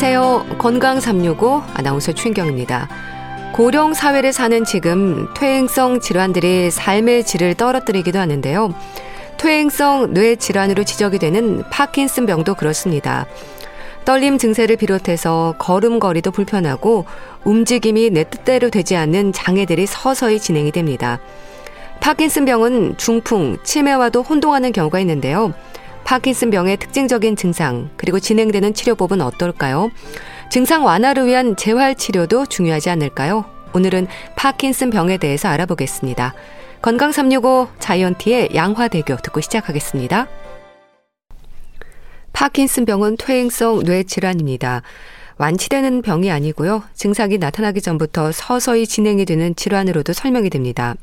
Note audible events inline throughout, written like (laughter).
안녕하세요. 건강 365 아나운서 최인경입니다. 고령 사회를 사는 지금 퇴행성 질환들이 삶의 질을 떨어뜨리기도 하는데요. 퇴행성 뇌 질환으로 지적이 되는 파킨슨병도 그렇습니다. 떨림 증세를 비롯해서 걸음걸이도 불편하고 움직임이 내 뜻대로 되지 않는 장애들이 서서히 진행이 됩니다. 파킨슨병은 중풍, 치매와도 혼동하는 경우가 있는데요. 파킨슨병의 특징적인 증상, 그리고 진행되는 치료법은 어떨까요? 증상 완화를 위한 재활 치료도 중요하지 않을까요? 오늘은 파킨슨 병에 대해서 알아보겠습니다. 건강 365 자이언티의 양화대교 듣고 시작하겠습니다. 파킨슨 병은 퇴행성 뇌 질환입니다. 완치되는 병이 아니고요. 증상이 나타나기 전부터 서서히 진행이 되는 질환으로도 설명이 됩니다.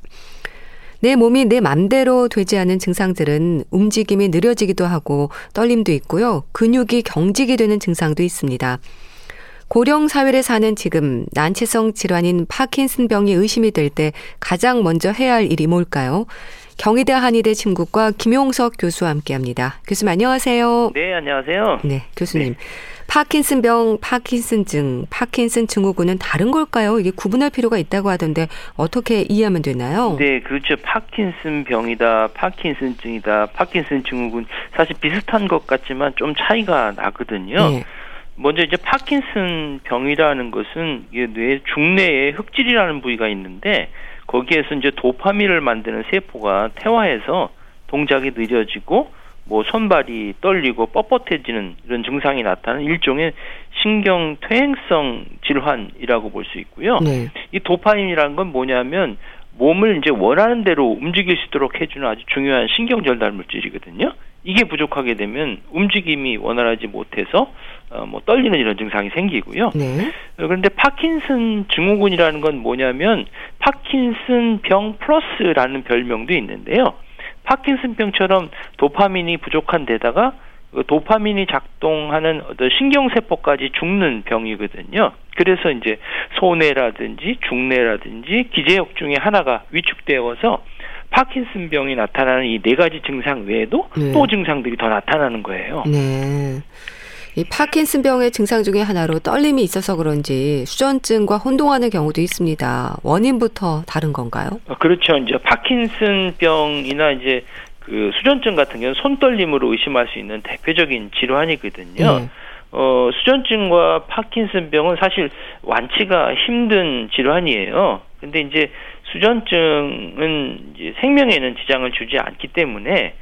내 몸이 내 맘대로 되지 않은 증상들은 움직임이 느려지기도 하고 떨림도 있고요. 근육이 경직이 되는 증상도 있습니다. 고령 사회를 사는 지금 난치성 질환인 파킨슨병이 의심이 될 때 가장 먼저 해야 할 일이 뭘까요? 경희대 한의대 침구과 김용석 교수와 함께합니다. 교수님 안녕하세요. 네, 안녕하세요. 네, 교수님. 네. 파킨슨병, 파킨슨증, 파킨슨 증후군은 다른 걸까요? 이게 구분할 필요가 있다고 하던데 어떻게 이해하면 되나요? 네, 그렇죠. 파킨슨병이다, 파킨슨증이다, 파킨슨 증후군 사실 비슷한 것 같지만 좀 차이가 나거든요. 네. 먼저 이제 파킨슨 병이라는 것은 뇌 중뇌에 흑질이라는 부위가 있는데 거기에서 이제 도파민을 만드는 세포가 퇴화해서 동작이 느려지고 뭐 손발이 떨리고 뻣뻣해지는 이런 증상이 나타나는 일종의 신경 퇴행성 질환이라고 볼 수 있고요. 네. 이 도파민이라는 건 뭐냐면 몸을 이제 원하는 대로 움직일 수 있도록 해주는 아주 중요한 신경 전달 물질이거든요. 이게 부족하게 되면 움직임이 원활하지 못해서 어, 뭐 떨리는 이런 증상이 생기고요. 네. 그런데 파킨슨 증후군이라는 건 뭐냐면 파킨슨 병 플러스라는 별명도 있는데요. 파킨슨 병처럼 도파민이 부족한 데다가 그 도파민이 작동하는 어떤 신경세포까지 죽는 병이거든요. 그래서 이제 소뇌라든지 중뇌라든지 기저역 중에 하나가 위축되어서 파킨슨 병이 나타나는 이 네 가지 증상 외에도 네. 또 증상들이 더 나타나는 거예요. 네. 이 파킨슨병의 증상 중에 하나로 떨림이 있어서 그런지 수전증과 혼동하는 경우도 있습니다. 원인부터 다른 건가요? 어, 그렇죠. 이제 파킨슨병이나 이제 그 수전증 같은 경우는 손떨림으로 의심할 수 있는 대표적인 질환이거든요. 네. 어, 수전증과 파킨슨병은 사실 완치가 힘든 질환이에요. 근데 이제 수전증은 이제 생명에는 지장을 주지 않기 때문에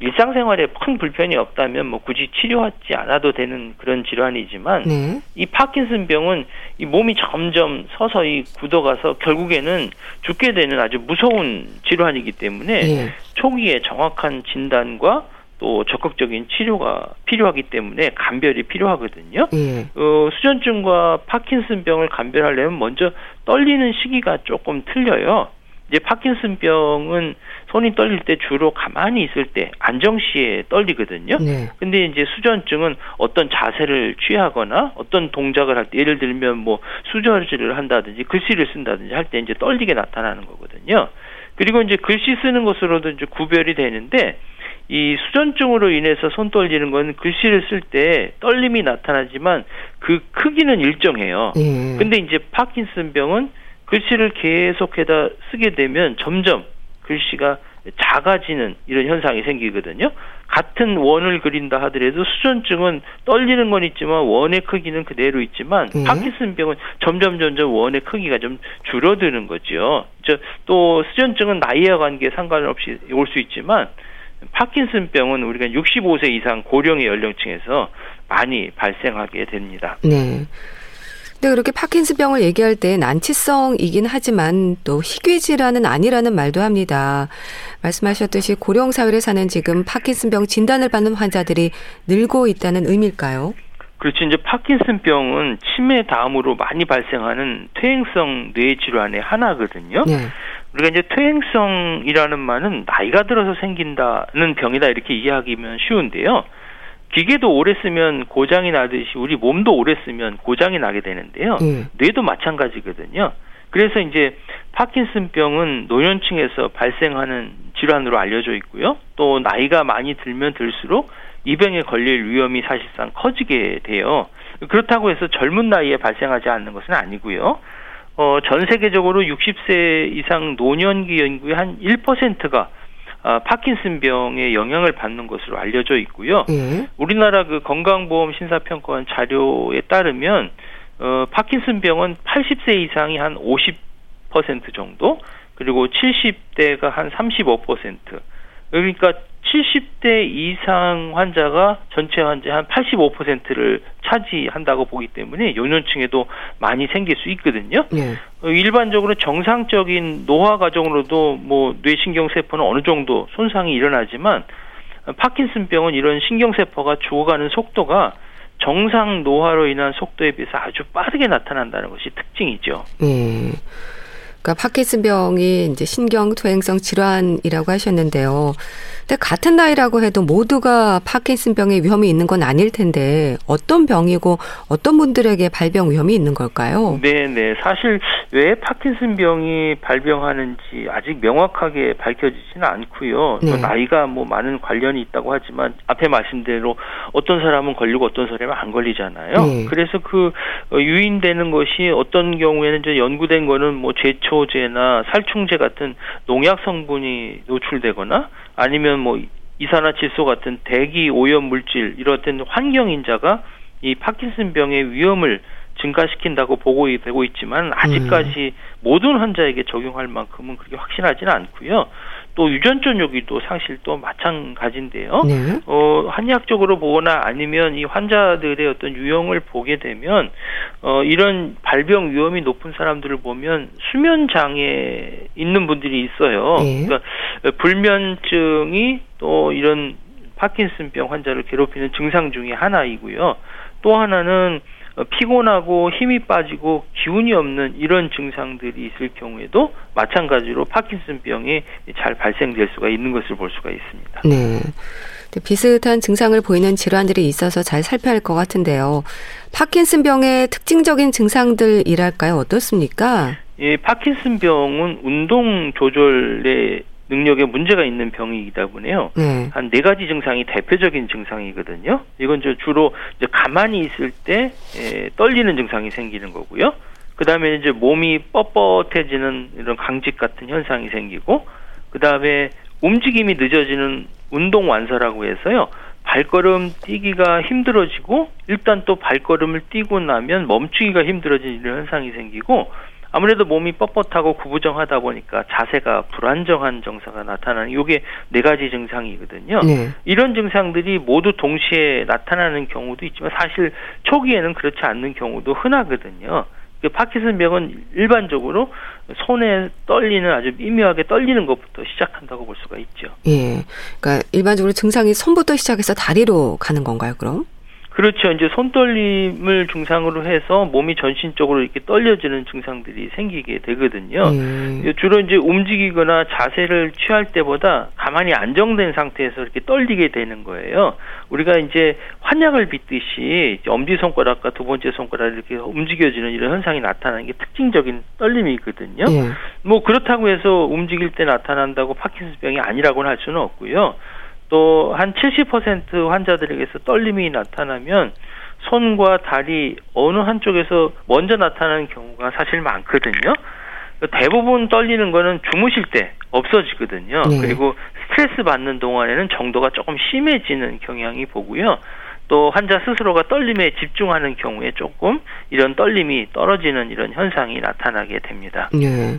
일상생활에 큰 불편이 없다면 뭐 굳이 치료하지 않아도 되는 그런 질환이지만 네. 이 파킨슨병은 이 몸이 점점 서서히 굳어가서 결국에는 죽게 되는 아주 무서운 질환이기 때문에 네. 초기에 정확한 진단과 또 적극적인 치료가 필요하기 때문에 감별이 필요하거든요. 네. 어, 수전증과 파킨슨병을 감별하려면 먼저 떨리는 시기가 조금 틀려요. 이제 파킨슨병은 손이 떨릴 때 주로 가만히 있을 때 안정 시에 떨리거든요. 네. 근데 이제 수전증은 어떤 자세를 취하거나 어떤 동작을 할 때 예를 들면 뭐 수저질을 한다든지 글씨를 쓴다든지 할 때 이제 떨리게 나타나는 거거든요. 그리고 이제 글씨 쓰는 것으로도 이제 구별이 되는데 이 수전증으로 인해서 손 떨리는 건 글씨를 쓸 때 떨림이 나타나지만 그 크기는 일정해요. 예. 근데 이제 파킨슨병은 글씨를 계속해다 쓰게 되면 점점 글씨가 작아지는 이런 현상이 생기거든요. 같은 원을 그린다 하더라도 수전증은 떨리는 건 있지만 원의 크기는 그대로 있지만 네. 파킨슨병은 점점 점점 원의 크기가 좀 줄어드는 거죠. 또 수전증은 나이와 관계 상관없이 올 수 있지만 파킨슨병은 우리가 65세 이상 고령의 연령층에서 많이 발생하게 됩니다. 네. 근데 그렇게 파킨슨병을 얘기할 때 난치성이긴 하지만 또 희귀 질환은 아니라는 말도 합니다. 말씀하셨듯이 고령 사회를 사는 지금 파킨슨병 진단을 받는 환자들이 늘고 있다는 의미일까요? 그렇죠. 이제 파킨슨병은 치매 다음으로 많이 발생하는 퇴행성 뇌 질환의 하나거든요. 네. 우리가 이제 퇴행성이라는 말은 나이가 들어서 생긴다는 병이다 이렇게 이해하기면 쉬운데요. 기계도 오래 쓰면 고장이 나듯이 우리 몸도 오래 쓰면 고장이 나게 되는데요. 음. 뇌도 마찬가지거든요. 그래서 이제 파킨슨병은 노년층에서 발생하는 질환으로 알려져 있고요. 또 나이가 많이 들면 들수록 이 병에 걸릴 위험이 사실상 커지게 돼요. 그렇다고 해서 젊은 나이에 발생하지 않는 것은 아니고요. 어, 전 세계적으로 60세 이상 노년기 연구의 한 1%가 아, 파킨슨병의 영향을 받는 것으로 알려져 있고요. 예. 우리나라 그 건강보험 심사평가원 자료에 따르면 어, 파킨슨병은 80세 이상이 한 50% 정도, 그리고 70대가 한 35%. 그러니까 70대 이상 환자가 전체 환자의 한 85%를 차지한다고 보기 때문에 요년층에도 많이 생길 수 있거든요. 네. 일반적으로 정상적인 노화 과정으로도 뭐 뇌신경 세포는 어느 정도 손상이 일어나지만 파킨슨병은 이런 신경 세포가 죽어가는 속도가 정상 노화로 인한 속도에 비해서 아주 빠르게 나타난다는 것이 특징이죠. 네. 그러니까 파킨슨병이 이제 신경퇴행성 질환이라고 하셨는데요. 근데 같은 나이라고 해도 모두가 파킨슨병의 위험이 있는 건 아닐 텐데 어떤 병이고 어떤 분들에게 발병 위험이 있는 걸까요? 네, 네. 사실 왜 파킨슨병이 발병하는지 아직 명확하게 밝혀지지는 않고요. 네. 나이가 뭐 많은 관련이 있다고 하지만 앞에 말씀대로 어떤 사람은 걸리고 어떤 사람은 안 걸리잖아요. 네. 그래서 그 어, 유인되는 것이 어떤 경우에는 이제 연구된 거는 뭐 제초제나 살충제 같은 농약 성분이 노출되거나 아니면 뭐 이산화질소 같은 대기 오염 물질 이렇던 환경 인자가 이 파킨슨병의 위험을 증가시킨다고 보고 되고 있지만 아직까지 음. 모든 환자에게 적용할 만큼은 그렇게 확신하지는 않고요. 또 유전적 요기도 사실 또 마찬가지인데요. 네. 어, 한의학적으로 보거나 아니면 이 환자들의 어떤 유형을 보게 되면 어, 이런 발병 위험이 높은 사람들을 보면 수면 장애 있는 분들이 있어요. 네. 그러니까 불면증이 또 이런 파킨슨병 환자를 괴롭히는 증상 중의 하나이고요. 또 하나는 어, 피곤하고 힘이 빠지고 기운이 없는 이런 증상들이 있을 경우에도 마찬가지로 파킨슨병이 잘 발생될 수가 있는 것을 볼 수가 있습니다. 네. 비슷한 증상을 보이는 질환들이 있어서 잘 살펴야 할 것 같은데요. 파킨슨병의 특징적인 증상들이랄까요? 어떻습니까? 예, 파킨슨병은 운동 조절에 능력에 문제가 있는 병이다 보네요. 네. 한네 가지 증상이 대표적인 증상이거든요. 이건 저 주로 이제 가만히 있을 때 에, 예, 떨리는 증상이 생기는 거고요. 그 다음에 이제 몸이 뻣뻣해지는 이런 강직 같은 현상이 생기고, 그 다음에 움직임이 늦어지는 운동 완서라고 해서요. 발걸음 뛰기가 힘들어지고 일단 또 발걸음을 뛰고 나면 멈추기가 힘들어지는 이런 현상이 생기고 아무래도 몸이 뻣뻣하고 구부정하다 보니까 자세가 불안정한 증상가 나타나는 이게 네 가지 증상이거든요. 네. 이런 증상들이 모두 동시에 나타나는 경우도 있지만 사실 초기에는 그렇지 않는 경우도 흔하거든요. 그 파킨슨병은 일반적으로 손에 떨리는 아주 미묘하게 떨리는 것부터 시작한다고 볼 수가 있죠. 예. 그러니까 일반적으로 증상이 손부터 시작해서 다리로 가는 건가요, 그럼? 그렇죠. 이제 손떨림을 증상으로 해서 몸이 전신적으로 이렇게 떨려지는 증상들이 생기게 되거든요. 음. 주로 이제 움직이거나 자세를 취할 때보다 가만히 안정된 상태에서 이렇게 떨리게 되는 거예요. 우리가 이제 환약을 빚듯이 엄지 손가락과 두 번째 손가락 이렇게 움직여지는 이런 현상이 나타나는 게 특징적인 떨림이거든요. 음. 뭐 그렇다고 해서 움직일 때 나타난다고 파킨슨병이 아니라고는 할 수는 없고요. 또 한 70% 환자들에게서 떨림이 나타나면 손과 다리 어느 한쪽에서 먼저 나타나는 경우가 사실 많거든요. 대부분 떨리는 거는 주무실 때 없어지거든요. 네. 그리고 스트레스 받는 동안에는 정도가 조금 심해지는 경향이 보고요. 또 환자 스스로가 떨림에 집중하는 경우에 조금 이런 떨림이 떨어지는 이런 현상이 나타나게 됩니다. 네.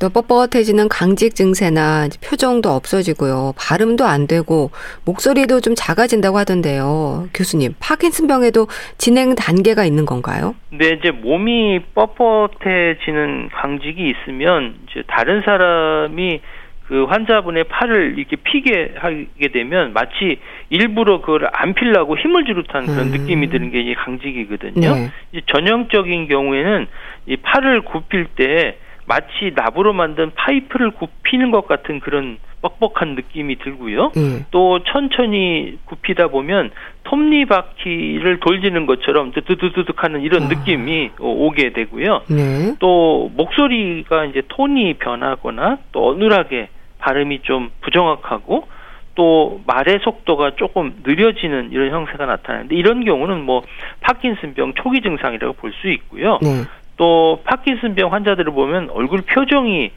또 뻣뻣해지는 강직 증세나 표정도 없어지고요. 발음도 안 되고 목소리도 좀 작아진다고 하던데요. 교수님, 파킨슨병에도 진행 단계가 있는 건가요? 네, 이제 몸이 뻣뻣해지는 강직이 있으면 이제 다른 사람이 그 환자분의 팔을 이렇게 피게 하게 되면 마치 일부러 그걸 안 필라고 힘을 주는 그런 음. 느낌이 드는 게 이제 강직이거든요. 네. 이제 전형적인 경우에는 이 팔을 굽힐 때 마치 납으로 만든 파이프를 굽히는 것 같은 그런 뻑뻑한 느낌이 들고요. 음. 또 천천히 굽히다 보면 톱니바퀴를 돌리는 것처럼 드드드득 하는 이런 아. 느낌이 오게 되고요. 네. 또 목소리가 이제 톤이 변하거나 또 어눌하게 발음이 좀 부정확하고 또 말의 속도가 조금 느려지는 이런 형태가 나타나는데 이런 경우는 뭐 파킨슨병 초기 증상이라고 볼 수 있고요. 네. 또 파킨슨병 환자들을 보면 얼굴 표정이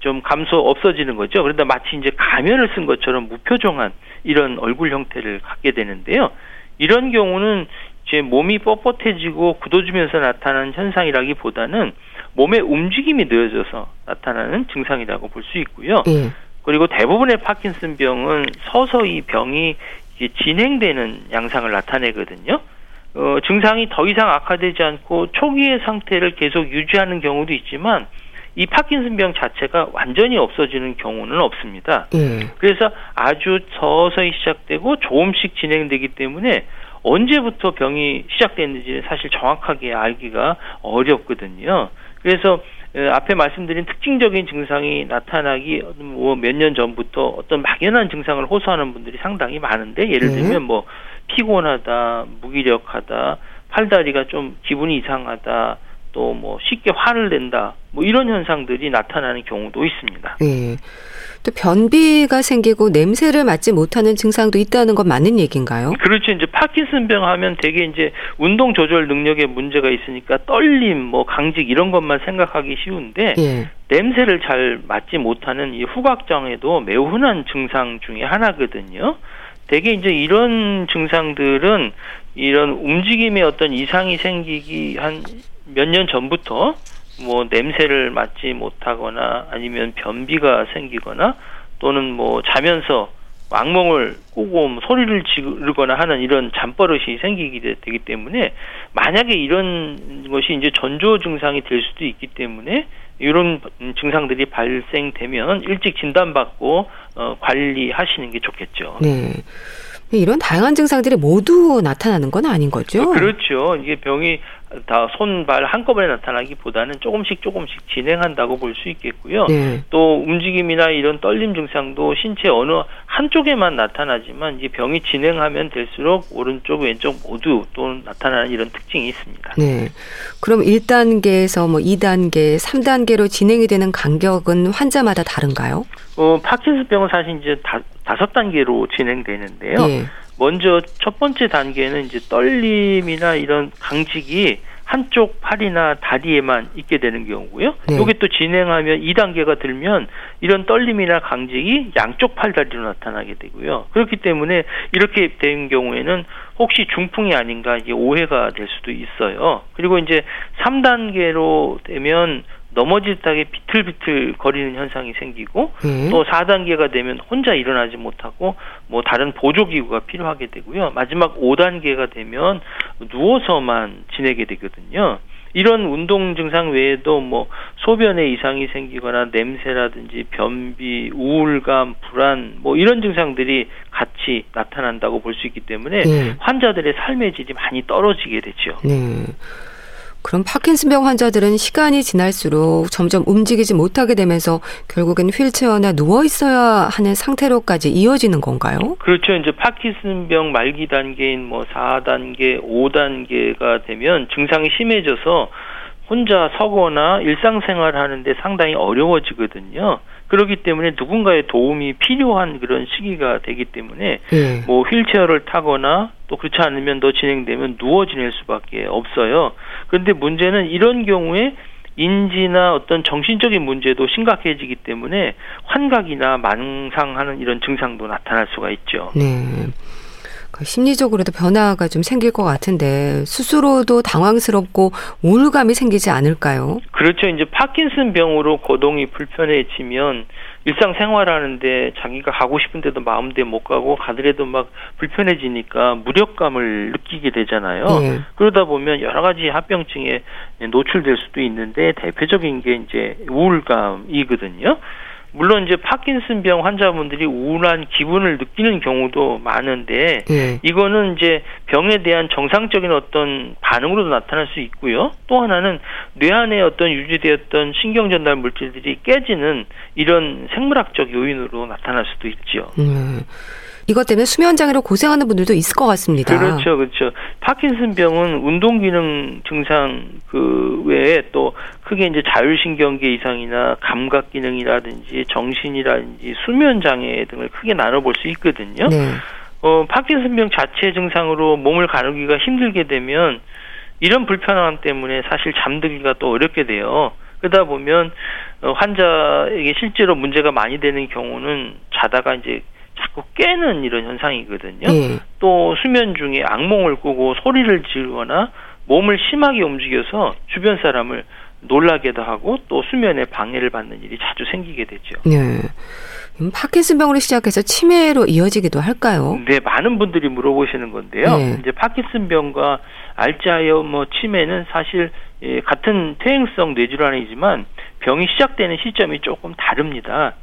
좀 감소 없어지는 거죠. 그런데 마치 이제 가면을 쓴 것처럼 무표정한 이런 얼굴 형태를 갖게 되는데요. 이런 경우는 이제 몸이 뻣뻣해지고 굳어지면서 나타나는 현상이라기보다는 몸의 움직임이 느려져서 나타나는 증상이라고 볼 수 있고요. 네. 그리고 대부분의 파킨슨 병은 서서히 병이 진행되는 양상을 나타내거든요. 어, 증상이 더 이상 악화되지 않고 초기의 상태를 계속 유지하는 경우도 있지만 이 파킨슨병 자체가 완전히 없어지는 경우는 없습니다. 예. 그래서 아주 서서히 시작되고 조금씩 진행되기 때문에 언제부터 병이 시작됐는지 사실 정확하게 알기가 어렵거든요. 그래서 앞에 말씀드린 특징적인 증상이 나타나기 뭐몇년 전부터 어떤 막연한 증상을 호소하는 분들이 상당히 많은데 예를 네. 들면 뭐 피곤하다, 무기력하다, 팔다리가 좀 기분이 이상하다, 또 뭐 쉽게 화를 낸다, 뭐 이런 현상들이 나타나는 경우도 있습니다. 네. 또 변비가 생기고 냄새를 맡지 못하는 증상도 있다는 건 맞는 얘기인가요? 그렇죠. 이제 파킨슨병 하면 되게 이제 운동 조절 능력에 문제가 있으니까 떨림, 뭐 강직 이런 것만 생각하기 쉬운데 예. 냄새를 잘 맡지 못하는 이 후각장애도 매우 흔한 증상 중에 하나거든요. 대개 이제 이런 증상들은 이런 움직임에 어떤 이상이 생기기 한 몇 년 전부터 뭐 냄새를 맡지 못하거나 아니면 변비가 생기거나 또는 뭐 자면서 악몽을 꾸고 뭐 소리를 지르거나 하는 이런 잠버릇이 생기게 되기 때문에 만약에 이런 것이 이제 전조 증상이 될 수도 있기 때문에 이런 증상들이 발생되면 일찍 진단받고 어, 관리하시는 게 좋겠죠. 네. 이런 다양한 증상들이 모두 나타나는 건 아닌 거죠? 그렇죠. 이게 병이 다 손발 한꺼번에 나타나기보다는 조금씩 조금씩 진행한다고 볼 수 있겠고요. 네. 또 움직임이나 이런 떨림 증상도 신체 어느 한쪽에만 나타나지만 이 병이 진행하면 될수록 오른쪽 왼쪽 모두 또 나타나는 이런 특징이 있습니다. 네. 그럼 1단계에서 뭐 2단계, 3단계로 진행이 되는 간격은 환자마다 다른가요? 어, 파킨슨병은 사실 이제 다, 다섯 단계로 진행되는데요. 네. 먼저 첫 번째 단계는 이제 떨림이나 이런 강직이 한쪽 팔이나 다리에만 있게 되는 경우고요. 네. 이게 또 진행하면 2단계가 들면 이런 떨림이나 강직이 양쪽 팔다리로 나타나게 되고요. 그렇기 때문에 이렇게 된 경우에는 혹시 중풍이 아닌가 이게 오해가 될 수도 있어요. 그리고 이제 3단계로 되면 넘어질 듯하게 비틀비틀 거리는 현상이 생기고 음. 또 4단계가 되면 혼자 일어나지 못하고 뭐 다른 보조기구가 필요하게 되고요. 마지막 5단계가 되면 누워서만 지내게 되거든요. 이런 운동 증상 외에도 뭐 소변에 이상이 생기거나 냄새라든지 변비, 우울감, 불안 뭐 이런 증상들이 같이 나타난다고 볼 수 있기 때문에 네. 환자들의 삶의 질이 많이 떨어지게 되죠. 네. 그럼 파킨슨병 환자들은 시간이 지날수록 점점 움직이지 못하게 되면서 결국엔 휠체어나 누워 있어야 하는 상태로까지 이어지는 건가요? 그렇죠. 이제 파킨슨병 말기 단계인 뭐 4단계, 5단계가 되면 증상이 심해져서 혼자 서거나 일상생활 하는데 상당히 어려워지거든요. 그렇기 때문에 누군가의 도움이 필요한 그런 시기가 되기 때문에 네. 뭐 휠체어를 타거나 또 그렇지 않으면 더 진행되면 누워 지낼 수밖에 없어요. 그런데 문제는 이런 경우에 인지나 어떤 정신적인 문제도 심각해지기 때문에 환각이나 망상하는 이런 증상도 나타날 수가 있죠. 네. 그 심리적으로도 변화가 좀 생길 것 같은데 스스로도 당황스럽고 우울감이 생기지 않을까요? 그렇죠. 이제 파킨슨 병으로 거동이 불편해지면 일상생활하는데 자기가 가고 싶은데도 마음대로 못 가고 가더라도 막 불편해지니까 무력감을 느끼게 되잖아요. 네. 그러다 보면 여러 가지 합병증에 노출될 수도 있는데 대표적인 게 이제 우울감이거든요. 물론 이제 파킨슨병 환자분들이 우울한 기분을 느끼는 경우도 많은데 네. 이거는 이제 병에 대한 정상적인 어떤 반응으로도 나타날 수 있고요. 또 하나는 뇌 안에 어떤 유지되었던 신경 전달 물질들이 깨지는 이런 생물학적 요인으로 나타날 수도 있죠. 음. 이것 때문에 수면 장애로 고생하는 분들도 있을 것 같습니다. 그렇죠, 그렇죠. 파킨슨병은 운동 기능 증상 그 외에 또 크게 이제 자율신경계 이상이나 감각 기능이라든지 정신이라든지 수면 장애 등을 크게 나눠볼 수 있거든요. 네. 어, 파킨슨병 자체 증상으로 몸을 가누기가 힘들게 되면 이런 불편함 때문에 사실 잠들기가 또 어렵게 돼요. 그러다 보면 어, 환자에게 실제로 문제가 많이 되는 경우는 자다가 이제 자꾸 깨는 이런 현상이거든요. 예. 또 수면 중에 악몽을 꾸고 소리를 지르거나 몸을 심하게 움직여서 주변 사람을 놀라게도 하고 또 수면에 방해를 받는 일이 자주 생기게 되죠. 네. 파킨슨병으로 시작해서 치매로 이어지기도 할까요? 네, 많은 분들이 물어보시는 건데요. 네. 이제 파킨슨병과 알츠하이머 치매는 사실 예, 같은 퇴행성 뇌질환이지만 병이 시작되는 시점이 조금 다릅니다.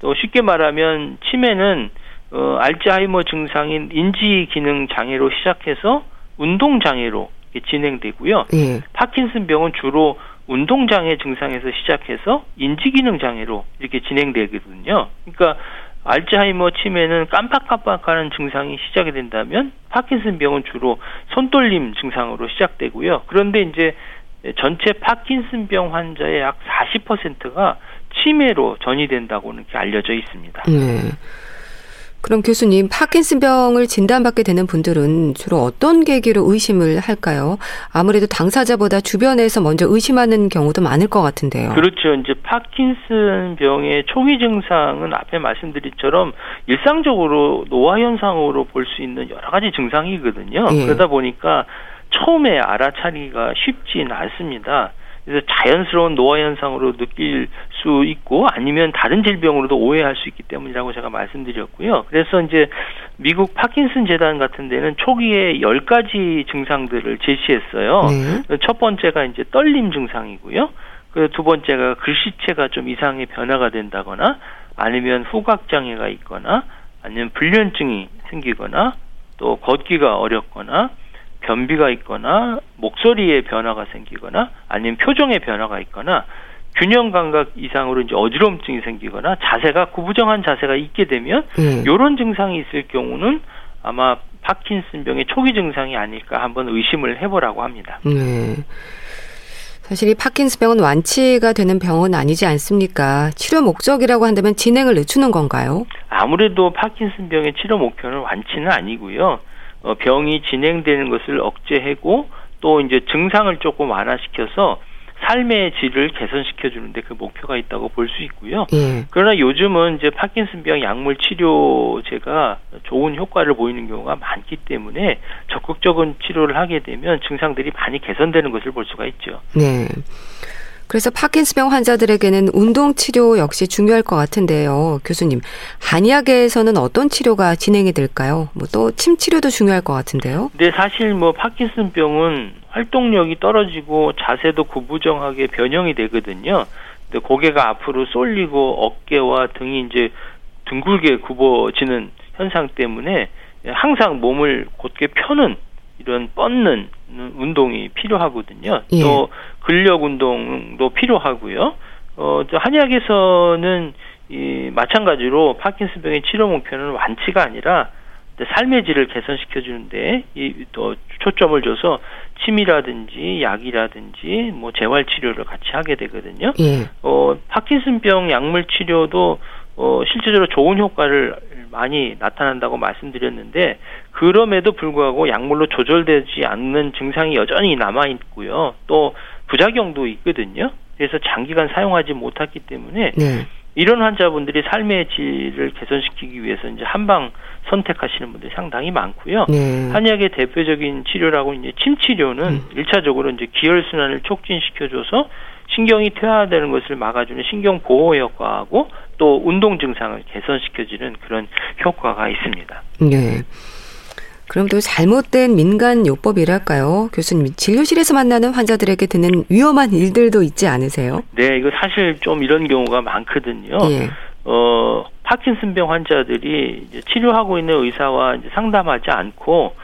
또 쉽게 말하면 치매는 어, 알츠하이머 증상인 인지 기능 장애로 시작해서 운동 장애로 진행되고요. 예. 파킨슨 병은 주로 운동 장애 증상에서 시작해서 인지 기능 장애로 이렇게 진행되거든요. 그러니까 알츠하이머 치매는 깜빡깜빡하는 증상이 시작이 된다면 파킨슨병은 주로 손떨림 증상으로 시작되고요. 그런데 이제 전체 파킨슨병 환자의 약 40%가 치매로 전이된다고는 알려져 있습니다. 네. 그럼 교수님, 파킨슨병을 진단받게 되는 분들은 주로 어떤 계기로 의심을 할까요? 아무래도 당사자보다 주변에서 먼저 의심하는 경우도 많을 것 같은데요. 그렇죠. 이제 파킨슨병의 초기 증상은 앞에 말씀드린처럼 일상적으로 노화 현상으로 볼 수 있는 여러 가지 증상이거든요. 예. 그러다 보니까 처음에 알아차리기가 쉽진 않습니다. 그래서 자연스러운 노화 현상으로 느낄 수 있고 아니면 다른 질병으로도 오해할 수 있기 때문이라고 제가 말씀드렸고요. 그래서 이제 미국 파킨슨 재단 같은 데는 초기에 10가지 증상들을 제시했어요. 네. 첫 번째가 이제 떨림 증상이고요. 그두 번째가 글씨체가 좀 이상의 변화가 된다거나 아니면 후각 장애가 있거나 아니면 불면증이 생기거나 또 걷기가 어렵거나 변비가 있거나 목소리에 변화가 생기거나 아니면 표정에 변화가 있거나 균형 감각 이상으로 이제 어지럼증이 생기거나 자세가 구부정한 자세가 있게 되면 음. 이런 증상이 있을 경우는 아마 파킨슨병의 초기 증상이 아닐까 한번 의심을 해보라고 합니다. 네. 사실 이 파킨슨병은 완치가 되는 병은 아니지 않습니까? 치료 목적이라고 한다면 진행을 늦추는 건가요? 아무래도 파킨슨병의 치료 목표는 완치는 아니고요. 어, 병이 진행되는 것을 억제하고 또 이제 증상을 조금 완화시켜서 삶의 질을 개선시켜 주는데 그 목표가 있다고 볼 수 있고요. 예. 그러나 요즘은 이제 파킨슨병 약물 치료제가 좋은 효과를 보이는 경우가 많기 때문에 적극적인 치료를 하게 되면 증상들이 많이 개선되는 것을 볼 수가 있죠. 네. 그래서 파킨스병 환자들에게는 운동 치료 역시 중요할 것 같은데요. 교수님, 한의학에서는 어떤 치료가 진행이 될까요? 뭐 또 침 치료도 중요할 것 같은데요. 네, 사실 뭐 파킨슨병은 활동력이 떨어지고 자세도 구부정하게 변형이 되거든요. 근데 고개가 앞으로 쏠리고 어깨와 등이 이제 둥글게 굽어지는 현상 때문에 항상 몸을 곧게 펴는 이런 뻗는 운동이 필요하거든요. 예. 또 근력 운동도 필요하고요. 어, 한의학에서는 이 마찬가지로 파킨슨병의 치료 목표는 완치가 아니라 삶의 질을 개선시켜 주는데 이 또 초점을 줘서 침이라든지 약이라든지 뭐 재활 치료를 같이 하게 되거든요. 예. 어 파킨슨병 약물 치료도 어 실제적으로 좋은 효과를 많이 나타난다고 말씀드렸는데 그럼에도 불구하고 약물로 조절되지 않는 증상이 여전히 남아 있고요. 또 부작용도 있거든요. 그래서 장기간 사용하지 못했기 때문에 네. 이런 환자분들이 삶의 질을 개선시키기 위해서 이제 한방 선택하시는 분들이 상당히 많고요. 네. 한약의 대표적인 치료라고 이제 침 치료는 음. 일차적으로 이제 기혈 순환을 촉진시켜줘서 신경이 퇴화되는 것을 막아주는 신경 보호 효과하고 또 운동 증상을 개선시켜주는 그런 효과가 있습니다. 네. 그럼 또 잘못된 민간 요법이랄까요? 교수님, 진료실에서 만나는 환자들에게 드는 위험한 일들도 있지 않으세요? 네, 이거 사실 좀 이런 경우가 많거든요. 예. 어, 파킨슨병 환자들이 치료하고 있는 의사와 상담하지 않고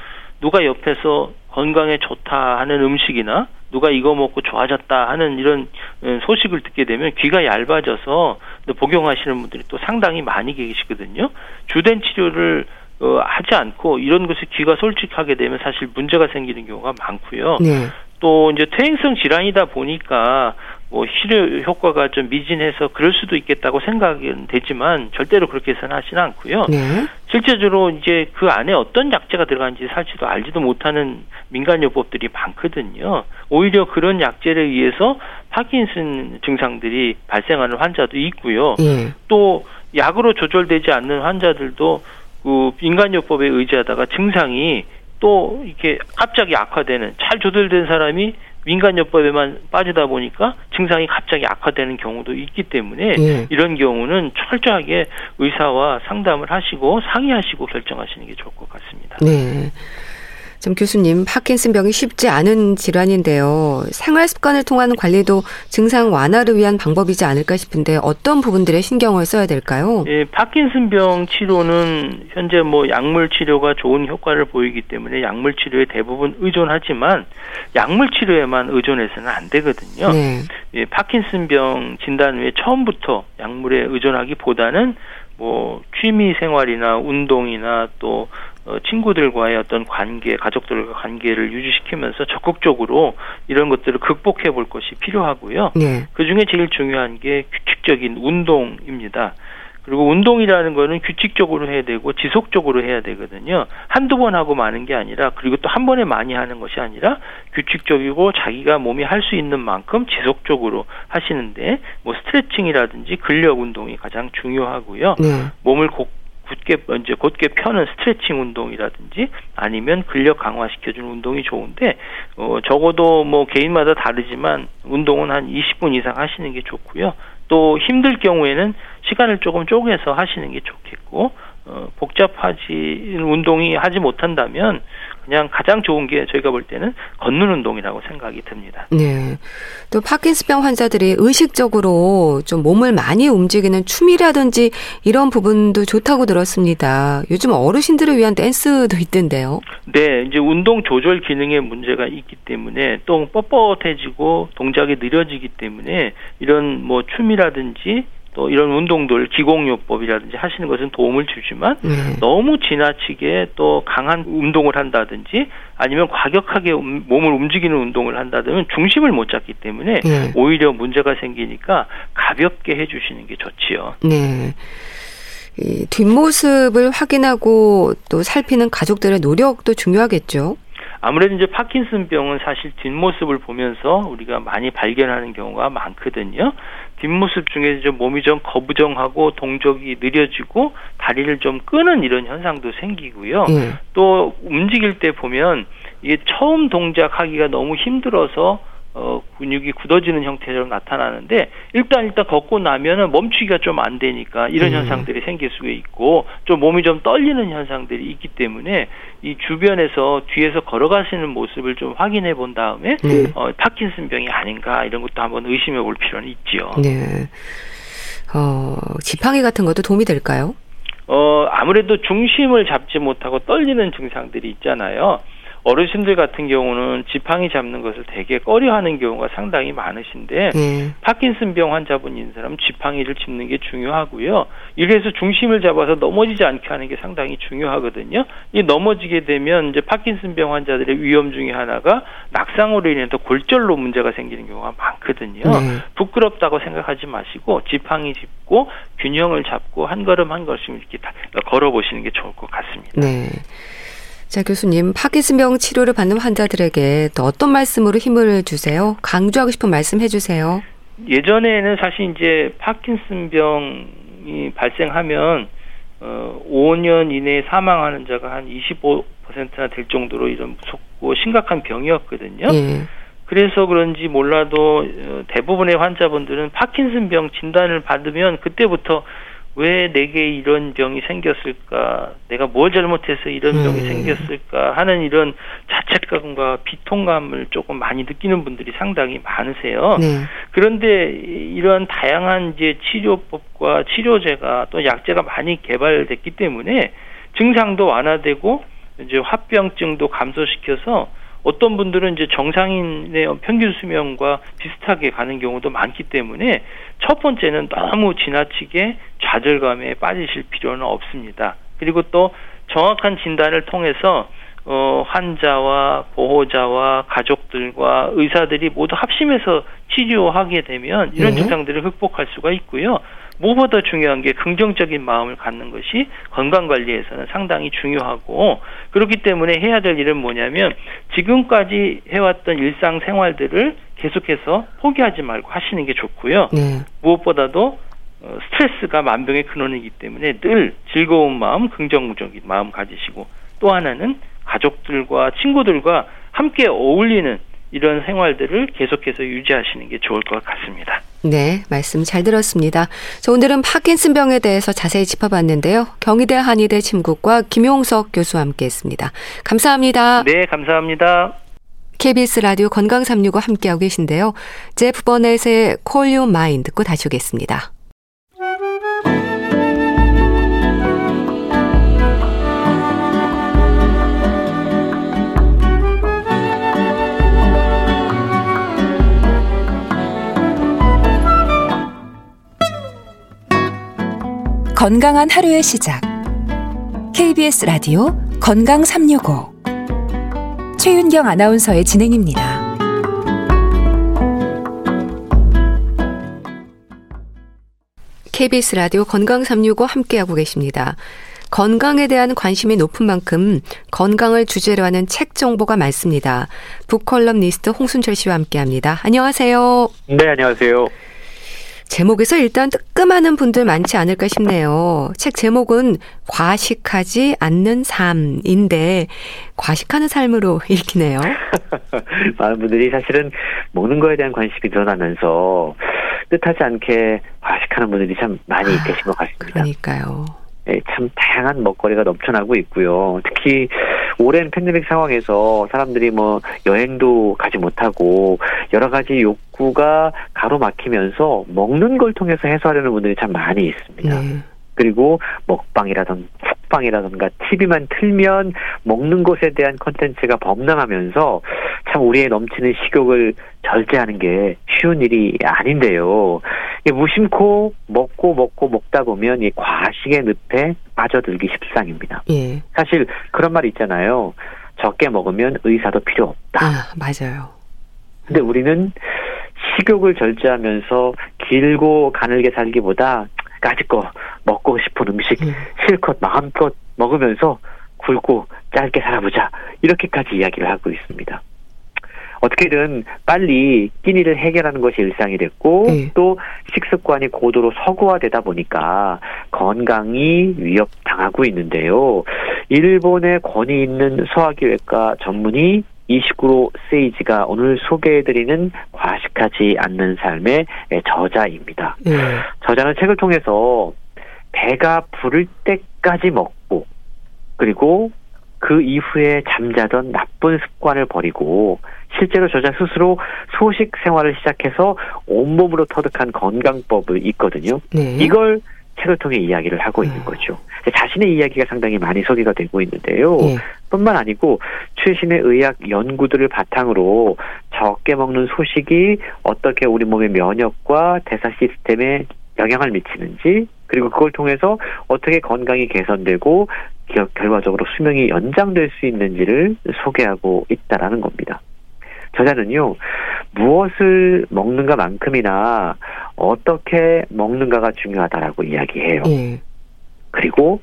누가 옆에서 건강에 좋다 하는 음식이나 누가 이거 먹고 좋아졌다 하는 이런 어, 소식을 듣게 되면 귀가 얇아져서 복용하시는 분들이 또 상당히 많이 계시거든요. 주된 치료를 어, 하지 않고 이런 것에 귀가 솔직하게 되면 사실 문제가 생기는 경우가 많고요. 네. 또 이제 퇴행성 질환이다 보니까 뭐 치료 효과가 좀 미진해서 그럴 수도 있겠다고 생각은 되지만 절대로 그렇게 해서는 하지는 않고요. 네. 실제적으로 이제 그 안에 어떤 약재가 들어간지 살지도 알지도 못하는 민간 요법들이 많거든요. 오히려 그런 약재를 의해서 파킨슨 증상들이 발생하는 환자도 있고요. 네. 또 약으로 조절되지 않는 환자들도 그 민간 요법에 의지하다가 증상이 또 이렇게 갑자기 악화되는 잘 조절된 사람이 민간요법에만 빠지다 보니까 증상이 갑자기 악화되는 경우도 있기 때문에 예. 이런 경우는 철저하게 의사와 상담을 하시고 상의하시고 결정하시는 게 좋을 것 같습니다. 네. 좀 교수님, 파킨슨병이 쉽지 않은 질환인데요. 생활 습관을 통한 관리도 증상 완화를 위한 방법이지 않을까 싶은데 어떤 부분들에 신경을 써야 될까요? 예, 파킨슨병 치료는 현재 뭐 약물 치료가 좋은 효과를 보이기 때문에 약물 치료에 대부분 의존하지만 약물 치료에만 의존해서는 안 되거든요. 네. 예, 파킨슨병 진단 후에 처음부터 약물에 의존하기보다는 뭐 취미 생활이나 운동이나 또 어, 친구들과의 어떤 관계, 가족들과 관계를 유지시키면서 적극적으로 이런 것들을 극복해 볼 것이 필요하고요. 네. 그 중에 제일 중요한 게 규칙적인 운동입니다. 그리고 운동이라는 거는 규칙적으로 해야 되고 지속적으로 해야 되거든요. 한두 번 하고 마는 게 아니라 그리고 또 한 번에 많이 하는 것이 아니라 규칙적이고 자기가 몸이 할 수 있는 만큼 지속적으로 하시는데 뭐 스트레칭이라든지 근력 운동이 가장 중요하고요. 네. 몸을 고, 굳게 이제 곧게 펴는 스트레칭 운동이라든지 아니면 근력 강화시켜주는 운동이 좋은데 어 적어도 뭐 개인마다 다르지만 운동은 한 20분 이상 하시는 게 좋고요. 또 힘들 경우에는 시간을 조금 쪼개서 하시는 게 좋겠고 어, 복잡하지 운동이 하지 못한다면 그냥 가장 좋은 게 저희가 볼 때는 걷는 운동이라고 생각이 듭니다. 네. 또 파킨스병 환자들이 의식적으로 좀 몸을 많이 움직이는 춤이라든지 이런 부분도 좋다고 들었습니다. 요즘 어르신들을 위한 댄스도 있던데요. 네, 이제 운동 조절 기능에 문제가 있기 때문에 또 뻣뻣해지고 동작이 느려지기 때문에 이런 뭐 춤이라든지 또 이런 운동들 기공요법이라든지 하시는 것은 도움을 주지만 네. 너무 지나치게 또 강한 운동을 한다든지 아니면 과격하게 음, 몸을 움직이는 운동을 한다든지 중심을 못 잡기 때문에 네. 오히려 문제가 생기니까 가볍게 해주시는 게 좋지요. 네. 이 뒷모습을 확인하고 또 살피는 가족들의 노력도 중요하겠죠. 아무래도 이제 파킨슨 병은 사실 뒷모습을 보면서 우리가 많이 발견하는 경우가 많거든요. 뒷모습 중에 좀 몸이 좀 거부정하고 동작이 느려지고 다리를 좀 끄는 이런 현상도 생기고요. 음. 또 움직일 때 보면 이게 처음 동작하기가 너무 힘들어서 어, 근육이 굳어지는 형태로 나타나는데 일단 일단 걷고 나면은 멈추기가 좀 안 되니까 이런 음. 현상들이 생길 수가 있고 좀 몸이 좀 떨리는 현상들이 있기 때문에 이 주변에서 뒤에서 걸어가시는 모습을 좀 확인해 본 다음에 음. 어, 파킨슨병이 아닌가 이런 것도 한번 의심해 볼 필요는 있지요. 네. 어, 지팡이 같은 것도 도움이 될까요? 어, 아무래도 중심을 잡지 못하고 떨리는 증상들이 있잖아요. 어르신들 같은 경우는 지팡이 잡는 것을 되게 꺼려하는 경우가 상당히 많으신데 음. 파킨슨병 환자분인 사람 지팡이를 짚는 게 중요하고요. 이래서 중심을 잡아서 넘어지지 않게 하는 게 상당히 중요하거든요. 이 넘어지게 되면 이제 파킨슨병 환자들의 위험 중에 하나가 낙상으로 인해서 골절로 문제가 생기는 경우가 많거든요. 음. 부끄럽다고 생각하지 마시고 지팡이 짚고 균형을 잡고 한 걸음 한 걸음 이렇게 걸어 보시는 게 좋을 것 같습니다. 네. 자, 교수님, 파킨슨병 치료를 받는 환자들에게 또 어떤 말씀으로 힘을 주세요? 강조하고 싶은 말씀 해주세요. 예전에는 사실 이제 파킨슨병이 발생하면 어, 5년 이내에 사망하는 자가 한 25%나 될 정도로 이런 무섭고 심각한 병이었거든요. 예. 그래서 그런지 몰라도 어, 대부분의 환자분들은 파킨슨병 진단을 받으면 그때부터 왜 내게 이런 병이 생겼을까? 내가 뭘 잘못해서 이런 병이 음. 생겼을까? 하는 이런 자책감과 비통감을 조금 많이 느끼는 분들이 상당히 많으세요. 네. 그런데 이런 다양한 이제 치료법과 치료제가 또 약제가 많이 개발됐기 때문에 증상도 완화되고 이제 화병증도 감소시켜서 어떤 분들은 이제 정상인의 평균 수명과 비슷하게 가는 경우도 많기 때문에 첫 번째는 너무 지나치게 좌절감에 빠지실 필요는 없습니다. 그리고 또 정확한 진단을 통해서 어, 환자와 보호자와 가족들과 의사들이 모두 합심해서 치료하게 되면 이런 네. 증상들을 극복할 수가 있고요. 무엇보다 중요한 게 긍정적인 마음을 갖는 것이 건강 관리에서는 상당히 중요하고 그렇기 때문에 해야 될 일은 뭐냐면 지금까지 해왔던 일상 생활들을 계속해서 포기하지 말고 하시는 게 좋고요. 네. 무엇보다도 어, 스트레스가 만병의 근원이기 때문에 늘 즐거운 마음, 긍정적인 마음 가지시고 또 하나는 가족들과 친구들과 함께 어울리는 이런 생활들을 계속해서 유지하시는 게 좋을 것 같습니다. 네, 말씀 잘 들었습니다. 자, 오늘은 파킨슨병에 대해서 자세히 짚어봤는데요. 경희대 한의대 침구과 김용석 교수와 함께했습니다. 감사합니다. 네, 감사합니다. KBS 라디오 건강 365 함께하고 계신데요. 제프 버넷의 Call You Mine 듣고 다시 오겠습니다. 건강한 하루의 시작. KBS 라디오 건강 365. 최윤경 아나운서의 진행입니다. KBS 라디오 건강 365 함께하고 계십니다. 건강에 대한 관심이 높은 만큼 건강을 주제로 하는 책 정보가 많습니다. 북컬럼니스트 홍순철 씨와 함께합니다. 안녕하세요. 네, 안녕하세요. 제목에서 일단 뜨끔하는 분들 많지 않을까 싶네요. 책 제목은 과식하지 않는 삶인데 과식하는 삶으로 (laughs) 읽히네요. (laughs) 많은 분들이 사실은 먹는 거에 대한 관심이 늘어나면서 뜻하지 않게 과식하는 분들이 참 많이 아, 계신 것 같습니다. 그러니까요. 네, 참 다양한 먹거리가 넘쳐나고 있고요. 특히 오랜 팬데믹 상황에서 사람들이 뭐 여행도 가지 못하고 여러 가지 욕구가 가로막히면서 먹는 걸 통해서 해소하려는 분들이 참 많이 있습니다. 네. 그리고 먹방이라든 쿡방이라든가 TV만 틀면 먹는 것에 대한 컨텐츠가 범람하면서 참 우리의 넘치는 식욕을 절제하는 게 쉬운 일이 아닌데요. 무심코 먹고 먹고 먹다 보면 이 과식의 늪에 빠져들기 십상입니다. 예. 사실 그런 말 있잖아요. 적게 먹으면 의사도 필요 없다. 아, 맞아요. 근데 우리는 식욕을 절제하면서 길고 가늘게 살기보다 까짓 거 먹고 싶은 음식 음. 실컷 마음껏 먹으면서 굵고 짧게 살아보자 이렇게까지 이야기를 하고 있습니다. 어떻게든 빨리 끼니를 해결하는 것이 일상이 됐고 네. 또 식습관이 고도로 서구화되다 보니까 건강이 위협당하고 있는데요. 일본의 권위 있는 소화기외과 전문의 이시구로 세이지가 오늘 소개해드리는 과식하지 않는 삶의 저자입니다. 네. 저자는 책을 통해서 배가 부를 때까지 먹고 그리고 그 이후에 잠자던 나쁜 습관을 버리고 실제로 저자 스스로 소식 생활을 시작해서 온몸으로 터득한 건강법을 있거든요. 네. 이걸 책을 통해 이야기를 하고 있는 아. 거죠. 자신의 이야기가 상당히 많이 소개가 되고 있는데요. 네. 뿐만 아니고 최신의 의학 연구들을 바탕으로 적게 먹는 소식이 어떻게 우리 몸의 면역과 대사 시스템에 영향을 미치는지 그리고 그걸 통해서 어떻게 건강이 개선되고 결과적으로 수명이 연장될 수 있는지를 소개하고 있다라는 겁니다. 저자는요, 무엇을 먹는가만큼이나 어떻게 먹는가가 중요하다라고 이야기해요. 예. 그리고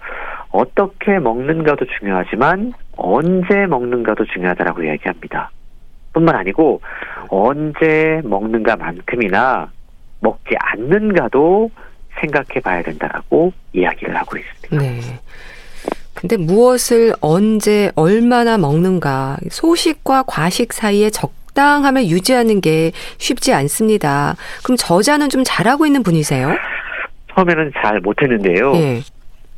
어떻게 먹는가도 중요하지만 언제 먹는가도 중요하다라고 이야기합니다. 뿐만 아니고 언제 먹는가만큼이나 먹지 않는가도 생각해 봐야 된다라고 이야기를 하고 있습니다. 네. 근데 무엇을 언제 얼마나 먹는가 소식과 과식 사이에 적당함을 유지하는 게 쉽지 않습니다. 그럼 저자는 좀 잘하고 있는 분이세요? 처음에는 잘 못했는데요. 네.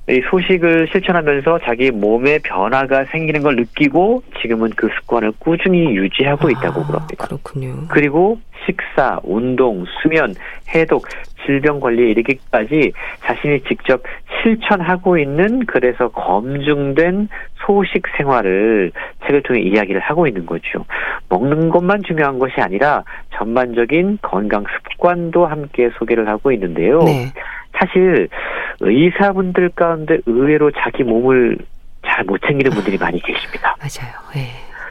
이 소식을 실천하면서 자기 몸에 변화가 생기는 걸 느끼고 지금은 그 습관을 꾸준히 유지하고 아, 있다고 그럽니다. 그렇군요. 그리고 식사, 운동, 수면, 해독, 질병 관리에 이르기까지 자신이 직접 실천하고 있는 그래서 검증된 소식 생활을 책을 통해 이야기를 하고 있는 거죠. 먹는 것만 중요한 것이 아니라 전반적인 건강 습관도 함께 소개를 하고 있는데요. 네. 사실 의사분들 가운데 의외로 자기 몸을 잘잘못 챙기는 분들이 많이 계십니다. 맞아요. 예.